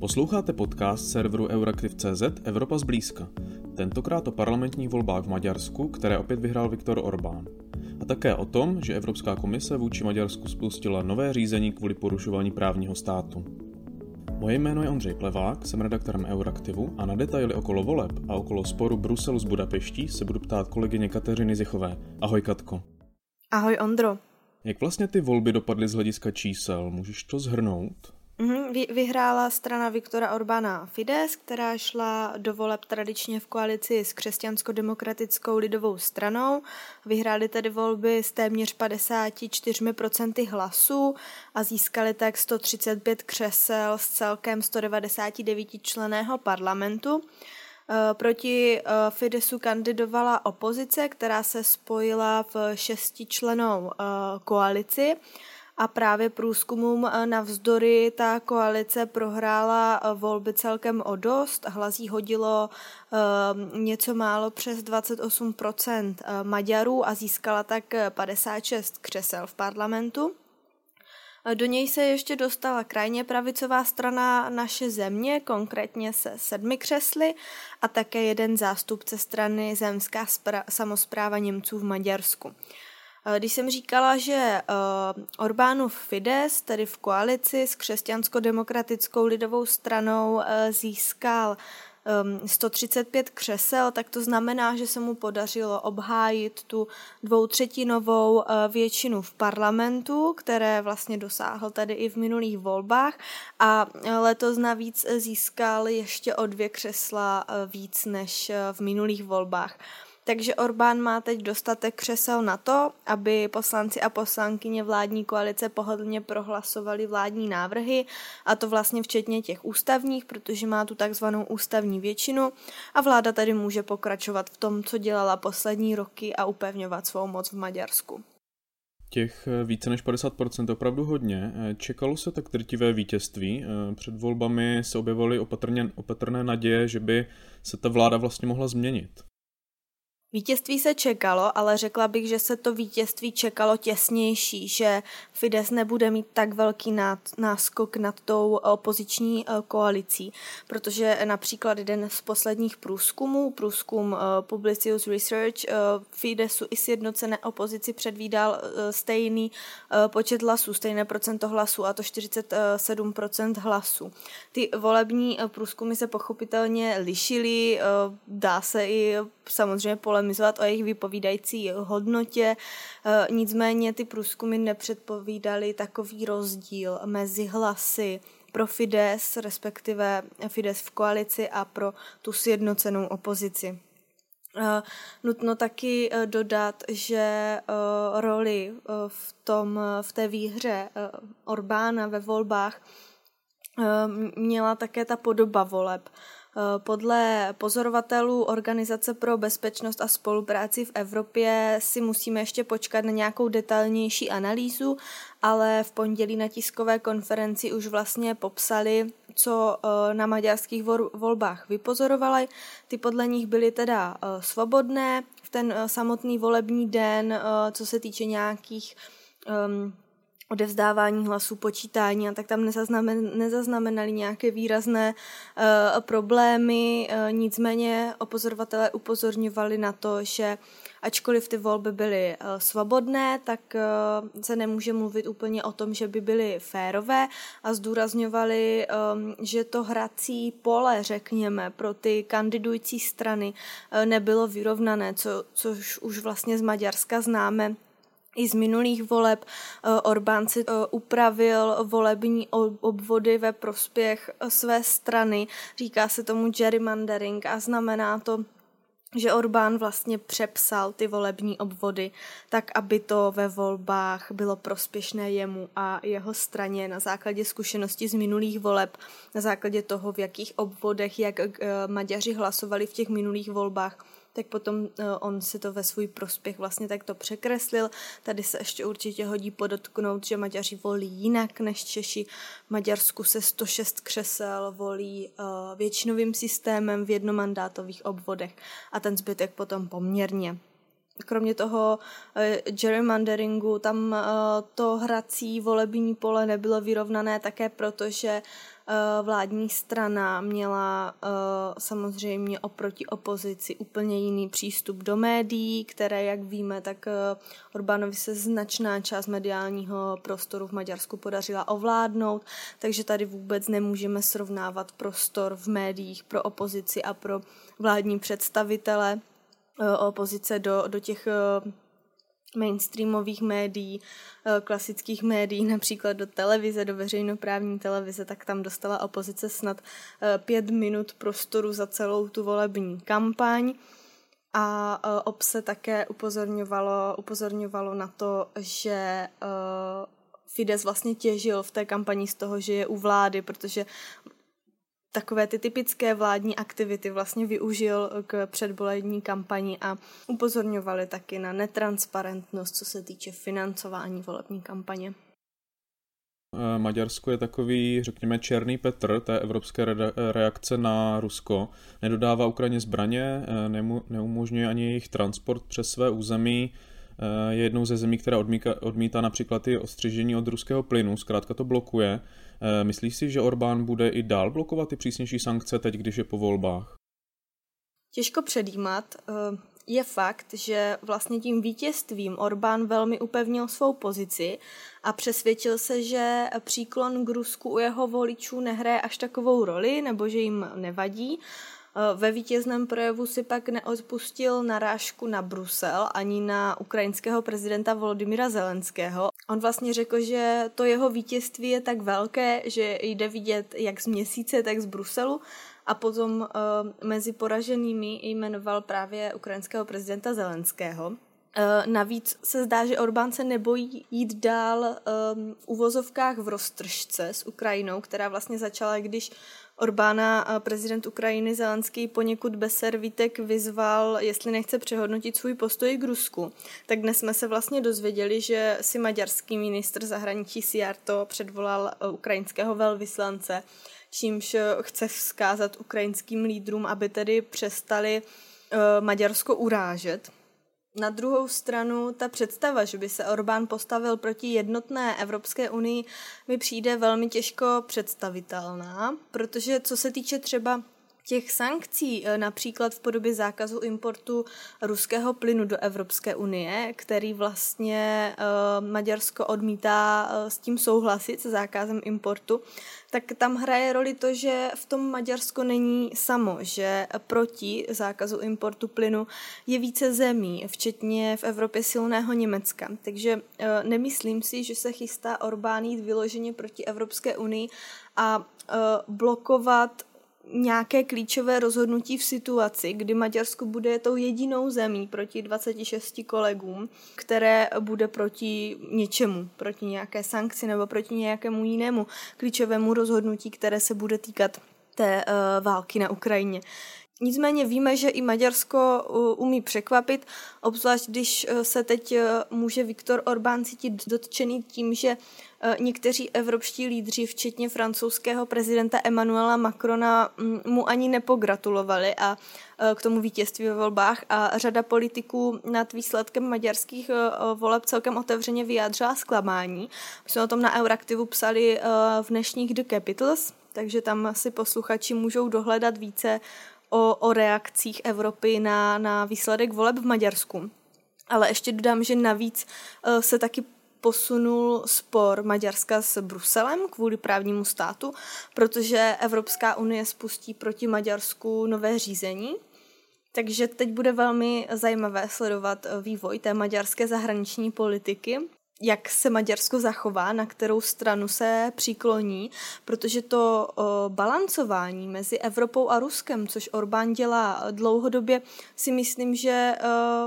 Posloucháte podcast serveru Euraktiv.cz Evropa zblízka. Tentokrát o parlamentních volbách v Maďarsku, které opět vyhrál Viktor Orbán. A také o tom, že Evropská komise vůči Maďarsku spustila nové řízení kvůli porušování právního státu. Moje jméno je Ondřej Plevák, jsem redaktorem Euraktivu a na detaily okolo voleb a okolo sporu Bruselu s Budapeští se budu ptát kolegyně Kateřiny Zichové. Ahoj Katko. Ahoj Ondro. Jak vlastně ty volby dopadly z hlediska čísel? Můžeš to zhrnout? Mm-hmm. Vyhrála strana Viktora Orbána Fides, která šla do voleb tradičně v koalici s křesťansko-demokratickou lidovou stranou. Vyhráli tedy volby s téměř 54% hlasů a získali tak 135 křesel z celkem 199 členého parlamentu. Eh, proti eh, Fidesu kandidovala opozice, která se spojila v šestičlenou eh, koalici a právě průzkumům navzdory ta koalice prohrála volby celkem o dost. Hlasí hodilo něco málo přes 28% Maďarů a získala tak 56 křesel v parlamentu. Do něj se ještě dostala krajně pravicová strana naše země, konkrétně se sedmi křesly a také jeden zástupce strany Zemská samozpráva Němců v Maďarsku. Když jsem říkala, že Orbánův Fides, tedy v koalici s křesťansko-demokratickou lidovou stranou, získal 135 um, křesel, tak to znamená, že se mu podařilo obhájit tu dvoutřetinovou většinu v parlamentu, které vlastně dosáhl tady i v minulých volbách a letos navíc získal ještě o dvě křesla víc než v minulých volbách. Takže Orbán má teď dostatek křesel na to, aby poslanci a poslankyně vládní koalice pohodlně prohlasovali vládní návrhy, a to vlastně včetně těch ústavních, protože má tu takzvanou ústavní většinu a vláda tady může pokračovat v tom, co dělala poslední roky a upevňovat svou moc v Maďarsku. Těch eh, více než 50% opravdu hodně. Eh, čekalo se tak drtivé vítězství. Eh, před volbami se objevovaly opatrně, opatrné naděje, že by se ta vláda vlastně mohla změnit. Vítězství se čekalo, ale řekla bych, že se to vítězství čekalo těsnější, že Fides nebude mít tak velký náskok nad tou opoziční eh, koalicí, protože například jeden z posledních průzkumů, průzkum eh, Publicius Research, eh, Fidesu i sjednocené opozici předvídal stejný počet hlasů, stejné procento hlasů, a to 47% hlasů. Ty volební průzkumy se pochopitelně lišily, dá se i samozřejmě polemizovat o jejich vypovídající hodnotě, e, nicméně ty průzkumy nepředpovídaly takový rozdíl mezi hlasy pro Fides, respektive Fides v koalici a pro tu sjednocenou opozici. Uh, nutno taky uh, dodat, že roli v, tom, v té výhře Orbána ve volbách měla také ta podoba voleb. Eh, podle pozorovatelů Organizace pro bezpečnost a spolupráci v Evropě si musíme ještě počkat na nějakou detailnější analýzu, ale v pondělí na tiskové konferenci už vlastně popsali, co eh, na maďarských volbách vypozorovali. Ty podle nich byly teda eh, svobodné v ten samotný volební den, co se týče nějakých um, odevzdávání hlasů, počítání a tak tam nezaznamen, nezaznamenali nějaké výrazné uh, problémy, uh, nicméně opozorovatelé upozorňovali na to, že ačkoliv ty volby byly uh, svobodné, tak uh, se nemůže mluvit úplně o tom, že by byly férové a zdůrazňovali, um, že to hrací pole, řekněme, pro ty kandidující strany uh, nebylo vyrovnané, co, což už vlastně z Maďarska známe i z minulých voleb eh, Orbán si eh, upravil volební obvody ve prospěch eh, své strany. Říká se tomu gerrymandering a znamená to, že Orbán vlastně přepsal ty volební obvody tak, aby to ve volbách bylo prospěšné jemu a jeho straně na základě zkušenosti z minulých voleb, na základě toho, v jakých obvodech, jak Maďaři hlasovali v těch minulých volbách, tak potom eh, on si to ve svůj prospěch vlastně takto překreslil. Tady se ještě určitě hodí podotknout, že Maďaři volí jinak než Češi. V Maďarsku se 106 křesel volí uh, většinovým systémem v jednomandátových obvodech a ten zbytek potom poměrně. Kromě toho gerrymanderingu, tam to hrací volební pole nebylo vyrovnané také proto, že Eh, vládní strana měla eh, samozřejmě oproti opozici úplně jiný přístup do médií, které, jak víme, tak eh, Orbánovi se značná část mediálního prostoru v Maďarsku podařila ovládnout, takže tady vůbec nemůžeme srovnávat prostor v médiích pro opozici a pro vládní představitele opozice do, do těch mainstreamových médií, eh, klasických médií, například do televize, do veřejnoprávní televize, tak tam dostala opozice snad eh, pět minut prostoru za celou tu volební kampaň. A eh, obse také upozorňovalo, upozorňovalo na to, že Fides vlastně těžil v té kampani z toho, že je u vlády, protože takové ty typické vládní aktivity vlastně využil k předvolební kampani a upozorňovali taky na netransparentnost, co se týče financování volební kampaně. Eh, Maďarsko je takový, řekněme, černý Petr té evropské reakce na Rusko. Nedodává Ukrajině zbraně, eh, neumožňuje ani jejich transport přes své území, je jednou ze zemí, která odmítá, odmítá například i ostřižení od ruského plynu, zkrátka to blokuje. Eh, myslíš si, že Orbán bude i dál blokovat ty přísnější sankce teď, když je po volbách? Těžko předjímat. Eh, je fakt, že vlastně tím vítězstvím Orbán velmi upevnil svou pozici a přesvědčil se, že příklon k Rusku u jeho voličů nehraje až takovou roli, nebo že jim nevadí Eh, ve vítězném projevu si pak neodpustil narážku na Brusel ani na ukrajinského prezidenta Volodymyra Zelenského. On vlastně řekl, že to jeho vítězství je tak velké, že jde vidět jak z měsíce, tak z Bruselu a potom uh, mezi poraženými jmenoval právě ukrajinského prezidenta Zelenského. Uh, navíc se zdá, že Orbán se nebojí jít dál v uvozovkách v roztržce s Ukrajinou, která vlastně začala, když Orbána prezident Ukrajiny Zelenský poněkud bez servítek vyzval, jestli nechce přehodnotit svůj postoj k Rusku. Tak dnes jsme se vlastně dozvěděli, že si maďarský ministr zahraničí Siarto předvolal e, ukrajinského velvyslance, čímž chce vzkázat ukrajinským lídrům, aby tedy přestali e, Maďarsko urážet. Na druhou stranu ta představa, že by se Orbán postavil proti jednotné Evropské unii, mi přijde velmi těžko představitelná, protože co se týče třeba těch sankcí, eh, například v podobě zákazu importu ruského plynu do Evropské unie, který vlastně uh, Maďarsko odmítá uh, s tím souhlasit se zákazem importu, tak tam hraje roli to, že v tom Maďarsko není samo, že proti zákazu importu plynu je více zemí, včetně v Evropě silného Německa. Takže nemyslím si, že se chystá Orbán jít vyloženě proti Evropské unii a blokovat nějaké klíčové rozhodnutí v situaci, kdy Maďarsko bude tou jedinou zemí proti 26 kolegům, které bude proti něčemu, proti nějaké sankci nebo proti nějakému jinému klíčovému rozhodnutí, které se bude týkat té uh, války na Ukrajině. Nicméně víme, že i Maďarsko umí překvapit, obzvlášť když uh, se teď může Viktor Orbán cítit dotčený tím, že někteří evropští lídři, včetně francouzského prezidenta Emmanuela Macrona, mu ani nepogratulovali a k tomu vítězství ve volbách a řada politiků nad výsledkem maďarských voleb celkem otevřeně vyjádřila zklamání. My jsme o tom na Euraktivu psali v dnešních The Capitals, takže tam si posluchači můžou dohledat více o, o reakcích Evropy na, na výsledek voleb v Maďarsku. Ale ještě dodám, že navíc uh, se taky posunul spor Maďarska s Bruselem kvůli právnímu státu, protože Evropská unie spustí proti Maďarsku nové řízení. Takže teď bude velmi zajímavé sledovat eh, vývoj té maďarské zahraniční politiky jak se Maďarsko zachová, na kterou stranu se přikloní, protože to balancování mezi Evropou a Ruskem, což Orbán dělá dlouhodobě, si myslím, že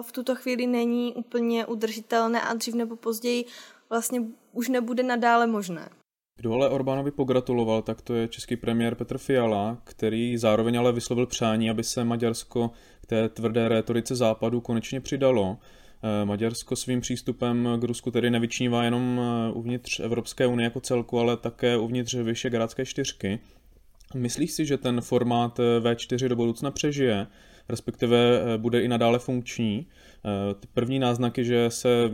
v tuto chvíli není úplně udržitelné a dřív nebo později vlastně už nebude nadále možné. Kdo ale Orbánovi pogratuloval, tak to je český premiér Petr Fiala, který zároveň ale vyslovil přání, aby se Maďarsko k té tvrdé rétorice západu konečně přidalo. Eh, Maďarsko svým přístupem k Rusku tedy nevyčnívá jenom eh, uvnitř Evropské unie jako celku, ale také uvnitř Vyšegrádské čtyřky. Myslíš si, že ten formát eh, V4 do budoucna přežije? respektive bude i nadále funkční. Ty první náznaky, že se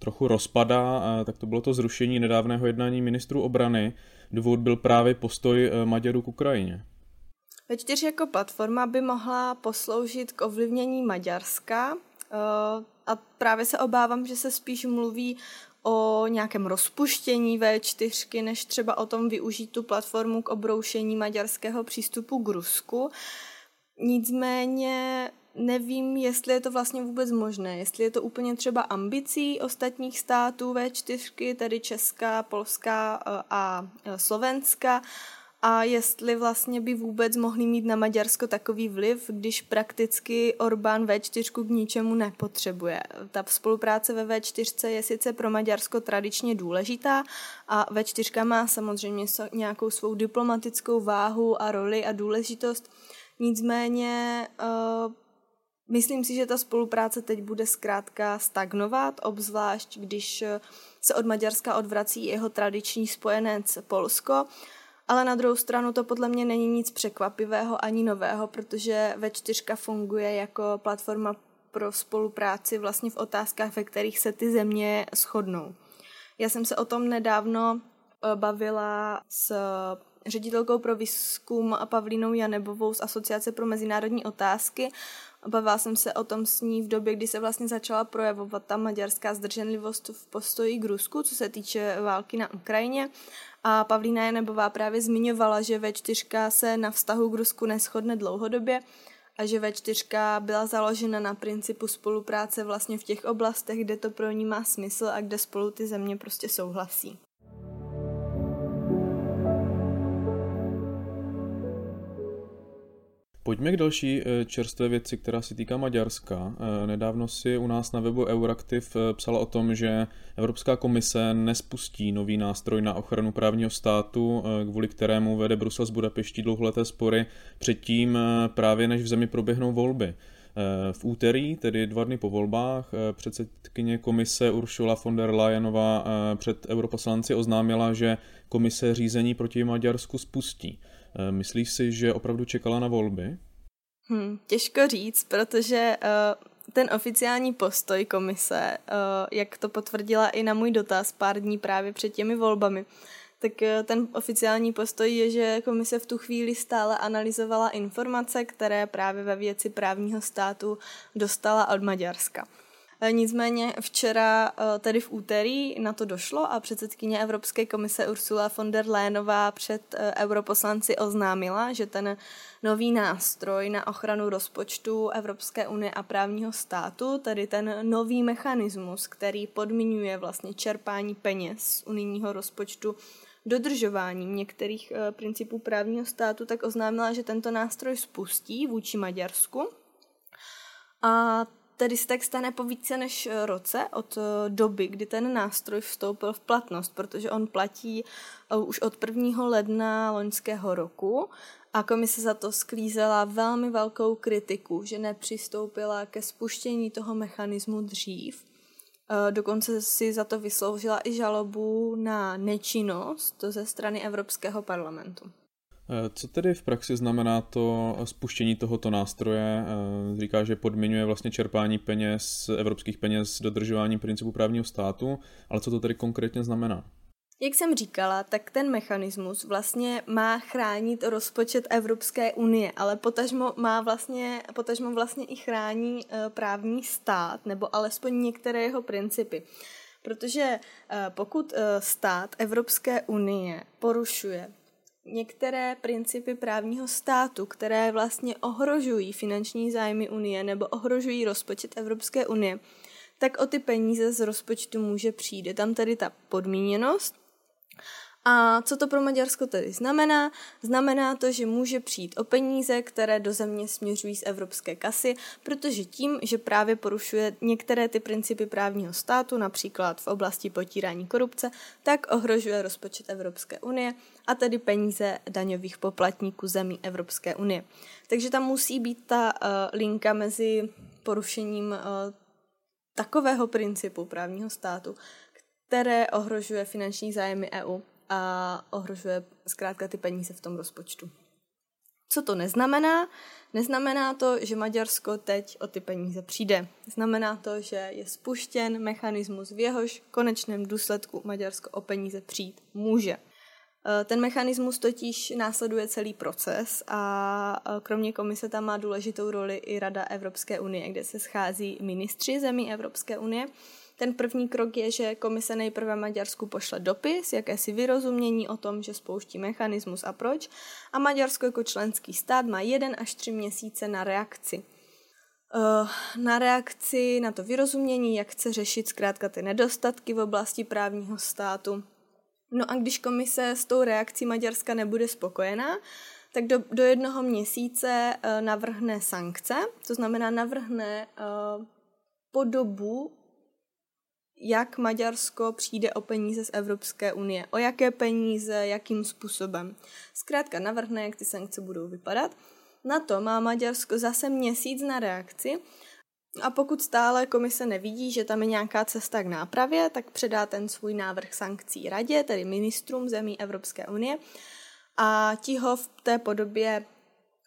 trochu rozpadá, tak to bylo to zrušení nedávného jednání ministrů obrany. Důvod byl právě postoj Maďarů k Ukrajině. V4 jako platforma by mohla posloužit k ovlivnění Maďarska a právě se obávám, že se spíš mluví o nějakém rozpuštění V4, než třeba o tom využít tu platformu k obroušení maďarského přístupu k Rusku. Nicméně nevím, jestli je to vlastně vůbec možné, jestli je to úplně třeba ambicí ostatních států V4, tedy Česká, Polska eh, a eh, Slovenska, a jestli vlastně by vůbec mohli mít na Maďarsko takový vliv, když prakticky Orbán V4 k ničemu nepotřebuje. Ta spolupráce ve V4 je sice pro Maďarsko tradičně důležitá a V4 má samozřejmě nějakou svou diplomatickou váhu a roli a důležitost, nicméně uh, Myslím si, že ta spolupráce teď bude zkrátka stagnovat, obzvlášť když se od Maďarska odvrací jeho tradiční spojenec Polsko ale na druhou stranu to podle mě není nic překvapivého ani nového, protože V4 funguje jako platforma pro spolupráci vlastně v otázkách, ve kterých se ty země shodnou. Já jsem se o tom nedávno eh, bavila s ředitelkou pro výzkum Pavlínou Janebovou z Asociace pro mezinárodní otázky. Bavila jsem se o tom s ní v době, kdy se vlastně začala projevovat ta maďarská zdrženlivost v postoji k Rusku, co se týče války na Ukrajině. A Pavlína Janebová právě zmiňovala, že V4 se na vztahu k Rusku neschodne dlouhodobě a že V4 byla založena na principu spolupráce vlastně v těch oblastech, kde to pro ní má smysl a kde spolu ty země prostě souhlasí. Pojďme k další eh, čerstvé věci, která se týká Maďarska. Eh, nedávno si u nás na webu Euraktiv eh, psala o tom, že Evropská komise nespustí nový nástroj na ochranu právního státu, kvůli kterému vede Brusel z Budapeští dlouholeté spory předtím právě než v zemi proběhnou volby. V úterý, tedy dva dny po volbách, předsedkyně komise Ursula von der Leyenová před europoslanci oznámila, že komise řízení proti Maďarsku spustí. Eh, myslíš si, že opravdu čekala na volby? Hmm, těžko říct, protože uh, ten oficiální postoj komise, uh, jak to potvrdila i na můj dotaz pár dní právě před těmi volbami, tak uh, ten oficiální postoj je, že komise v tu chvíli stále analyzovala informace, které právě ve věci právního státu dostala od Maďarska. Eh, nicméně včera, eh, tedy v úterý, na to došlo a předsedkyně Evropské komise Ursula von der Leyenová před eh, europoslanci oznámila, že ten nový nástroj na ochranu rozpočtu Evropské unie a právního státu, tedy ten nový mechanismus, který podmiňuje vlastně čerpání peněz z unijního rozpočtu dodržováním některých principů právního státu, tak oznámila, že tento nástroj spustí vůči Maďarsku. A tedy se tak stane po více než eh, roce od eh, doby, kdy ten nástroj vstoupil v platnost, protože on platí eh, už od 1. ledna loňského roku a komise za to sklízela velmi velkou kritiku, že nepřistoupila ke spuštění toho mechanismu dřív. Dokonce si za to vysloužila i žalobu na nečinnost ze strany Evropského parlamentu. Eh, co tedy v praxi znamená to spuštění tohoto nástroje? Eh, říká, že podmiňuje vlastně čerpání peněz, evropských peněz dodržováním principu právního státu, ale co to tedy konkrétně znamená? Jak jsem říkala, tak ten mechanismus vlastně má chránit rozpočet Evropské unie, ale potažmo má vlastně, potažmo vlastně i chrání eh, právní stát, nebo alespoň některé jeho principy. Protože pokud stát Evropské unie porušuje některé principy právního státu, které vlastně ohrožují finanční zájmy Unie nebo ohrožují rozpočet Evropské unie, tak o ty peníze z rozpočtu může přijít. Je tam tedy ta podmíněnost a co to pro Maďarsko tedy znamená? Znamená to, že může přijít o peníze, které do země směřují z evropské kasy, protože tím, že právě porušuje některé ty principy právního státu, například v oblasti potírání korupce, tak ohrožuje rozpočet Evropské unie a tedy peníze daňových poplatníků zemí Evropské unie. Takže tam musí být ta uh, linka mezi porušením uh, takového principu právního státu, které ohrožuje finanční zájmy EU a ohrožuje zkrátka ty peníze v tom rozpočtu. Co to neznamená? Neznamená to, že Maďarsko teď o ty peníze přijde. Znamená to, že je spuštěn mechanismus, v jehož konečném důsledku Maďarsko o peníze přijít může. Eh, ten mechanismus totiž následuje celý proces a eh, kromě komise tam má důležitou roli i Rada Evropské unie, kde se schází ministři zemí Evropské unie. Ten první krok je, že komise nejprve Maďarsku pošle dopis, jakési vyrozumění o tom, že spouští mechanismus a proč. A Maďarsko jako členský stát má jeden až tři měsíce na reakci. Eh, na reakci na to vyrozumění, jak chce řešit zkrátka ty nedostatky v oblasti právního státu, No a když komise s tou reakcí Maďarska nebude spokojená, tak do, do jednoho měsíce uh, navrhne sankce, to znamená navrhne uh, podobu, jak Maďarsko přijde o peníze z Evropské unie, o jaké peníze, jakým způsobem. Zkrátka navrhne, jak ty sankce budou vypadat. Na to má Maďarsko zase měsíc na reakci a pokud stále komise nevidí, že tam je nějaká cesta k nápravě, tak předá ten svůj návrh sankcí radě, tedy ministrům zemí Evropské unie, a ti ho v té podobě,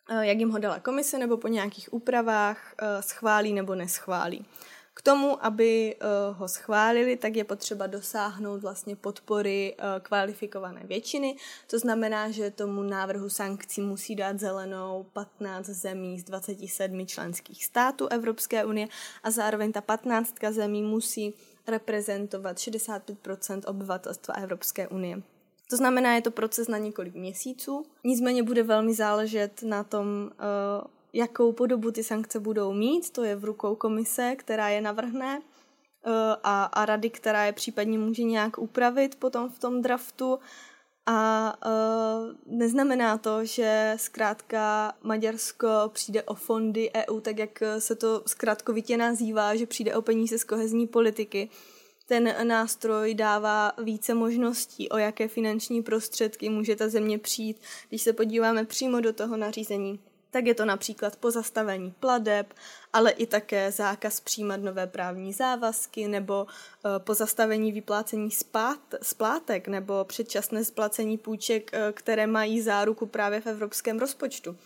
eh, jak jim ho dala komise, nebo po nějakých úpravách eh, schválí nebo neschválí. K tomu, aby eh, ho schválili, tak je potřeba dosáhnout vlastně podpory eh, kvalifikované většiny. To znamená, že tomu návrhu sankcí musí dát zelenou 15 zemí z 27 členských států Evropské unie a zároveň ta 15 zemí musí reprezentovat 65 obyvatelstva Evropské unie. To znamená, je to proces na několik měsíců. Nicméně bude velmi záležet na tom, eh, jakou podobu ty sankce budou mít, to je v rukou komise, která je navrhne eh, a, a rady, která je případně může nějak upravit potom v tom draftu. A uh, neznamená to, že zkrátka Maďarsko přijde o fondy EU, tak jak se to zkrátkovitě nazývá, že přijde o peníze z kohezní politiky. Ten nástroj dává více možností, o jaké finanční prostředky může ta země přijít, když se podíváme přímo do toho nařízení tak je to například pozastavení pladeb, ale i také zákaz přijímat nové právní závazky nebo e, pozastavení vyplácení splátek nebo předčasné splacení půjček, e, které mají záruku právě v evropském rozpočtu.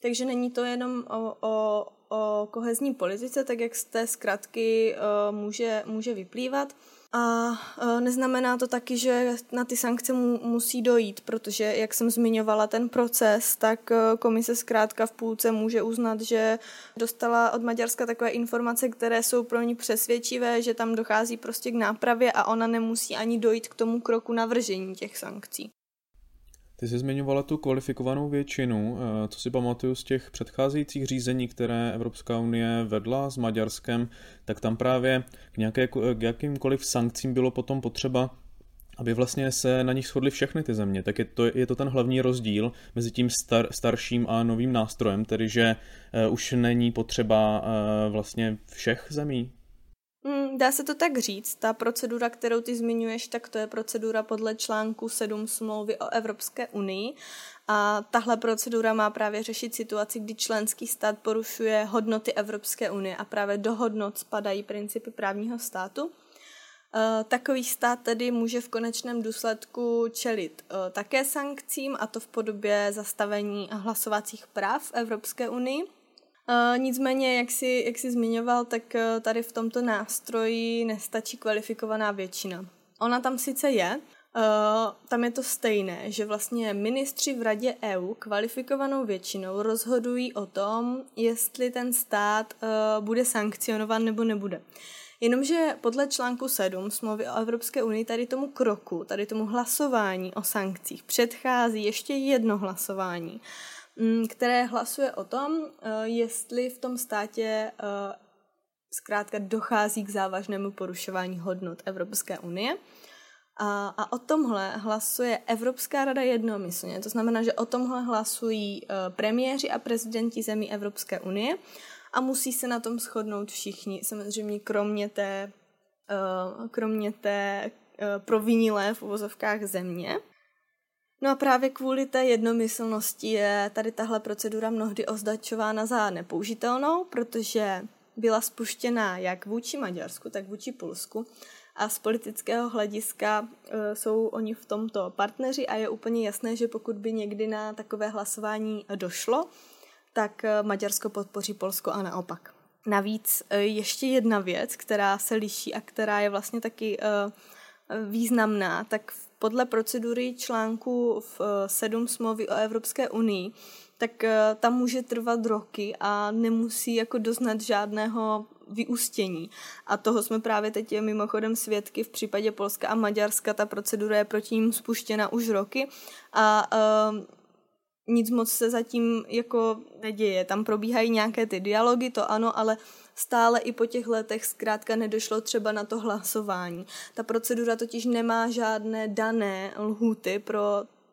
Takže není to jenom o, o, o kohezní politice, tak jak z té zkratky e, může, může vyplývat, a e, neznamená to taky, že na ty sankce mu, musí dojít, protože, jak jsem zmiňovala ten proces, tak e, komise zkrátka v půlce může uznat, že dostala od Maďarska takové informace, které jsou pro ní přesvědčivé, že tam dochází prostě k nápravě a ona nemusí ani dojít k tomu kroku navržení těch sankcí. Ty jsi zmiňovala tu kvalifikovanou většinu. Eh, co si pamatuju z těch předcházejících řízení, které Evropská unie vedla s Maďarskem, tak tam právě k, nějaké, k jakýmkoliv sankcím bylo potom potřeba aby vlastně se na nich shodly všechny ty země, tak je to, je to ten hlavní rozdíl mezi tím star, starším a novým nástrojem, tedy že uh, už není potřeba uh, vlastně všech zemí Hmm, dá se to tak říct. Ta procedura, kterou ty zmiňuješ, tak to je procedura podle článku 7 smlouvy o Evropské unii. A tahle procedura má právě řešit situaci, kdy členský stát porušuje hodnoty Evropské unie a právě do hodnot spadají principy právního státu. Eh, takový stát tedy může v konečném důsledku čelit eh, také sankcím, a to v podobě zastavení hlasovacích práv v Evropské unii. Uh, nicméně, jak jsi, jak jsi zmiňoval, tak uh, tady v tomto nástroji nestačí kvalifikovaná většina. Ona tam sice je, uh, tam je to stejné, že vlastně ministři v Radě EU kvalifikovanou většinou rozhodují o tom, jestli ten stát uh, bude sankcionovan nebo nebude. Jenomže podle článku 7 smlouvy o Evropské unii tady tomu kroku, tady tomu hlasování o sankcích předchází ještě jedno hlasování. Mm, které hlasuje o tom, eh, jestli v tom státě eh, zkrátka dochází k závažnému porušování hodnot Evropské unie. A, a o tomhle hlasuje Evropská rada jednomyslně. To znamená, že o tomhle hlasují uh, premiéři a prezidenti zemí Evropské unie a musí se na tom shodnout všichni, samozřejmě kromě té, kromě té provinilé v uvozovkách země. No a právě kvůli té jednomyslnosti je tady tahle procedura mnohdy označována za nepoužitelnou, protože byla spuštěna jak vůči Maďarsku, tak vůči Polsku a z politického hlediska e, jsou oni v tomto partneři a je úplně jasné, že pokud by někdy na takové hlasování došlo, tak e, Maďarsko podpoří Polsko a naopak. Navíc e, ještě jedna věc, která se liší a která je vlastně taky významná, tak podle procedury článku v 7 smlouvy o Evropské unii, tak tam může trvat roky a nemusí jako doznat žádného vyústění. A toho jsme právě teď mimochodem svědky v případě Polska a Maďarska. Ta procedura je proti ním spuštěna už roky a uh, nic moc se zatím jako neděje. Tam probíhají nějaké ty dialogy, to ano, ale stále i po těch letech zkrátka nedošlo třeba na to hlasování. Ta procedura totiž nemá žádné dané lhuty pro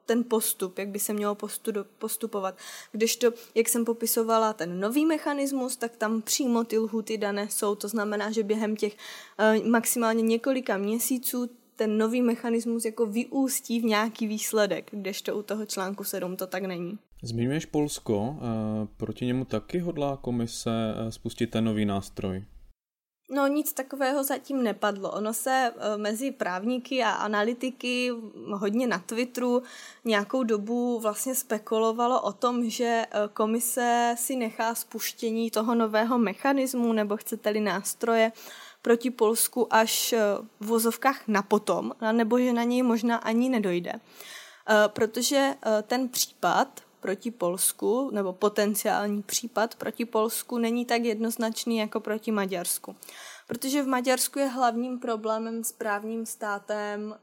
ten postup, jak by se mělo postupovat. Kdežto, jak jsem popisovala ten nový mechanismus, tak tam přímo ty lhuty dané jsou. To znamená, že během těch uh, maximálně několika měsíců ten nový mechanismus jako vyústí v nějaký výsledek, kdežto u toho článku 7 to tak není. Zmiňuješ Polsko, eh, proti němu taky hodlá komise eh, spustit ten nový nástroj? No nic takového zatím nepadlo. Ono se e, mezi právníky a analytiky hodně na Twitteru nějakou dobu vlastně spekulovalo o tom, že komise si nechá spuštění toho nového mechanismu nebo chcete-li nástroje proti Polsku až e, v vozovkách na potom, nebo že na něj možná ani nedojde. Protože ten případ proti Polsku, nebo potenciální případ proti Polsku není tak jednoznačný jako proti Maďarsku. Protože v Maďarsku je hlavním problémem s právním státem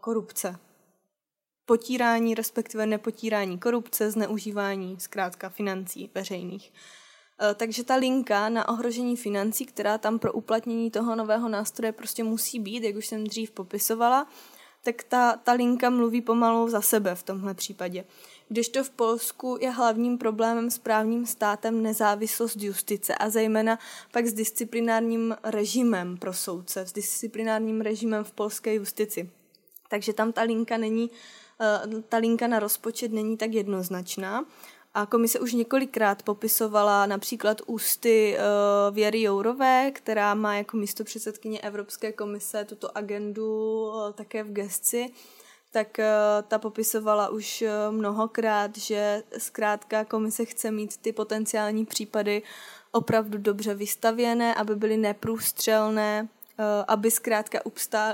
korupce. Potírání, respektive nepotírání korupce, zneužívání zkrátka financí veřejných. Uh, takže ta linka na ohrožení financí, která tam pro uplatnění toho nového nástroje prostě musí být, jak už jsem dřív popisovala, tak ta, ta linka mluví pomalu za sebe v tomhle případě. Kdežto v Polsku je hlavním problémem s právním státem nezávislost justice a zejména pak s disciplinárním režimem pro soudce, s disciplinárním režimem v polské justici. Takže tam ta linka není, eh, ta linka na rozpočet není tak jednoznačná. A komise už několikrát popisovala například ústy uh, Věry Jourové, která má jako místo předsedkyně Evropské komise tuto agendu uh, také v gesci, tak uh, ta popisovala už uh, mnohokrát, že zkrátka komise chce mít ty potenciální případy opravdu dobře vystavěné, aby byly neprůstřelné, aby zkrátka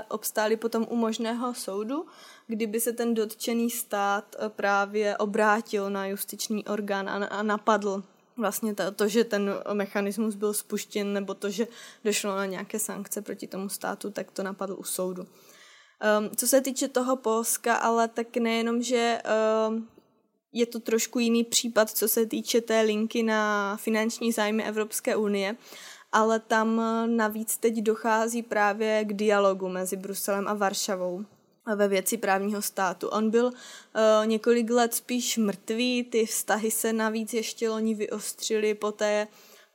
obstály potom u možného soudu kdyby se ten dotčený stát eh, právě obrátil na justiční orgán a, napadl vlastně to, to, že ten mechanismus byl spuštěn nebo to, že došlo na nějaké sankce proti tomu státu, tak to napadl u soudu. Um, co se týče toho Polska, ale tak nejenom, že um, je to trošku jiný případ, co se týče té linky na finanční zájmy Evropské unie, ale tam eh, navíc teď dochází právě k dialogu mezi Bruselem a Varšavou ve věci právního státu. On byl uh, několik let spíš mrtvý, ty vztahy se navíc ještě loni vyostřily poté,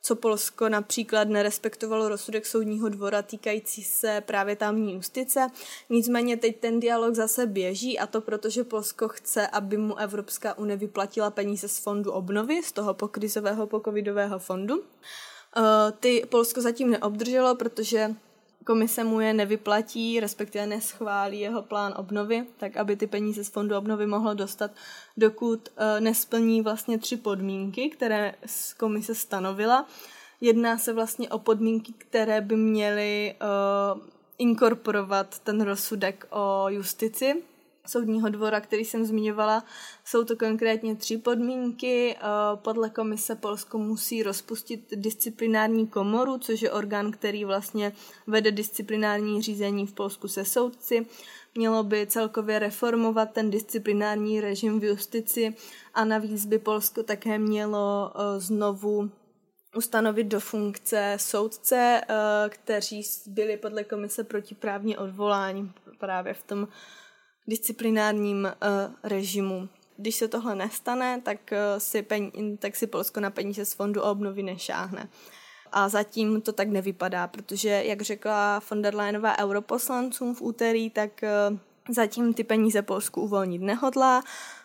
co Polsko například nerespektovalo rozsudek soudního dvora týkající se právě tamní justice. Nicméně teď ten dialog zase běží a to proto, že Polsko chce, aby mu Evropská unie vyplatila peníze z fondu obnovy, z toho pokrizového pokovidového fondu. Uh, ty Polsko zatím neobdrželo, protože komise mu je nevyplatí, respektive neschválí jeho plán obnovy, tak aby ty peníze z fondu obnovy mohlo dostat, dokud uh, nesplní vlastně tři podmínky, které komise stanovila. Jedná se vlastně o podmínky, které by měly uh, inkorporovat ten rozsudek o justici, soudního dvora, který jsem zmiňovala. Jsou to konkrétně tři podmínky. Eh, podle komise Polsko musí rozpustit disciplinární komoru, což je orgán, který vlastně vede disciplinární řízení v Polsku se soudci. Mělo by celkově reformovat ten disciplinární režim v justici a navíc by Polsko také mělo eh, znovu ustanovit do funkce soudce, eh, kteří byli podle komise protiprávně odvoláni právě v tom disciplinárním uh, režimu. Když se tohle nestane, tak, uh, si, peň, tak si Polsko na peníze z fondu obnovy nešáhne. A zatím to tak nevypadá, protože, jak řekla von der Leyenová europoslancům v úterý, tak uh, zatím ty peníze Polsku uvolnit nehodlá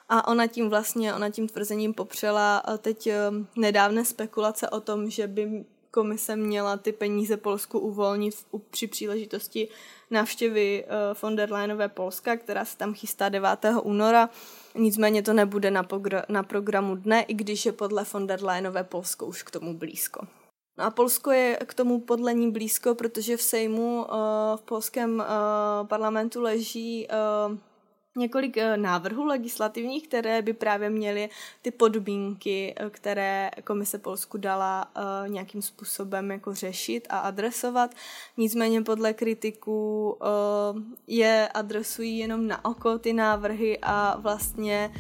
a ona tím vlastně, ona tím tvrzením popřela teď nedávné spekulace o tom, že by komise měla ty peníze Polsku uvolnit při příležitosti návštěvy von der Leyenové Polska, která se tam chystá 9. února. Nicméně to nebude na, pogr- na programu dne, i když je podle von der Leyenové Polsko už k tomu blízko. No a Polsko je k tomu podle ní blízko, protože v Sejmu v polském parlamentu leží několik eh, návrhů legislativních, které by právě měly ty podmínky, eh, které komise Polsku dala eh, nějakým způsobem jako řešit a adresovat. Nicméně podle kritiků je adresují jenom na oko ty návrhy a vlastně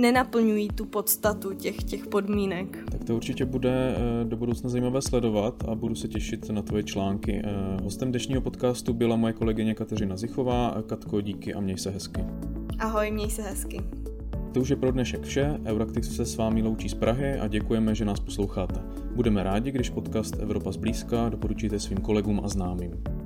nenaplňují tu podstatu těch, těch podmínek. Tak to určitě bude eh, do budoucna zajímavé sledovat a budu se těšit na tvoje články. Eh, hostem dnešního podcastu byla moje kolegyně Kateřina Zichová. Katko, díky a měj se hezky. Ahoj, měj se hezky. To už je pro dnešek vše. Euraktiv se s vámi loučí z Prahy a děkujeme, že nás posloucháte. Budeme rádi, když podcast Evropa zblízka doporučíte svým kolegům a známým.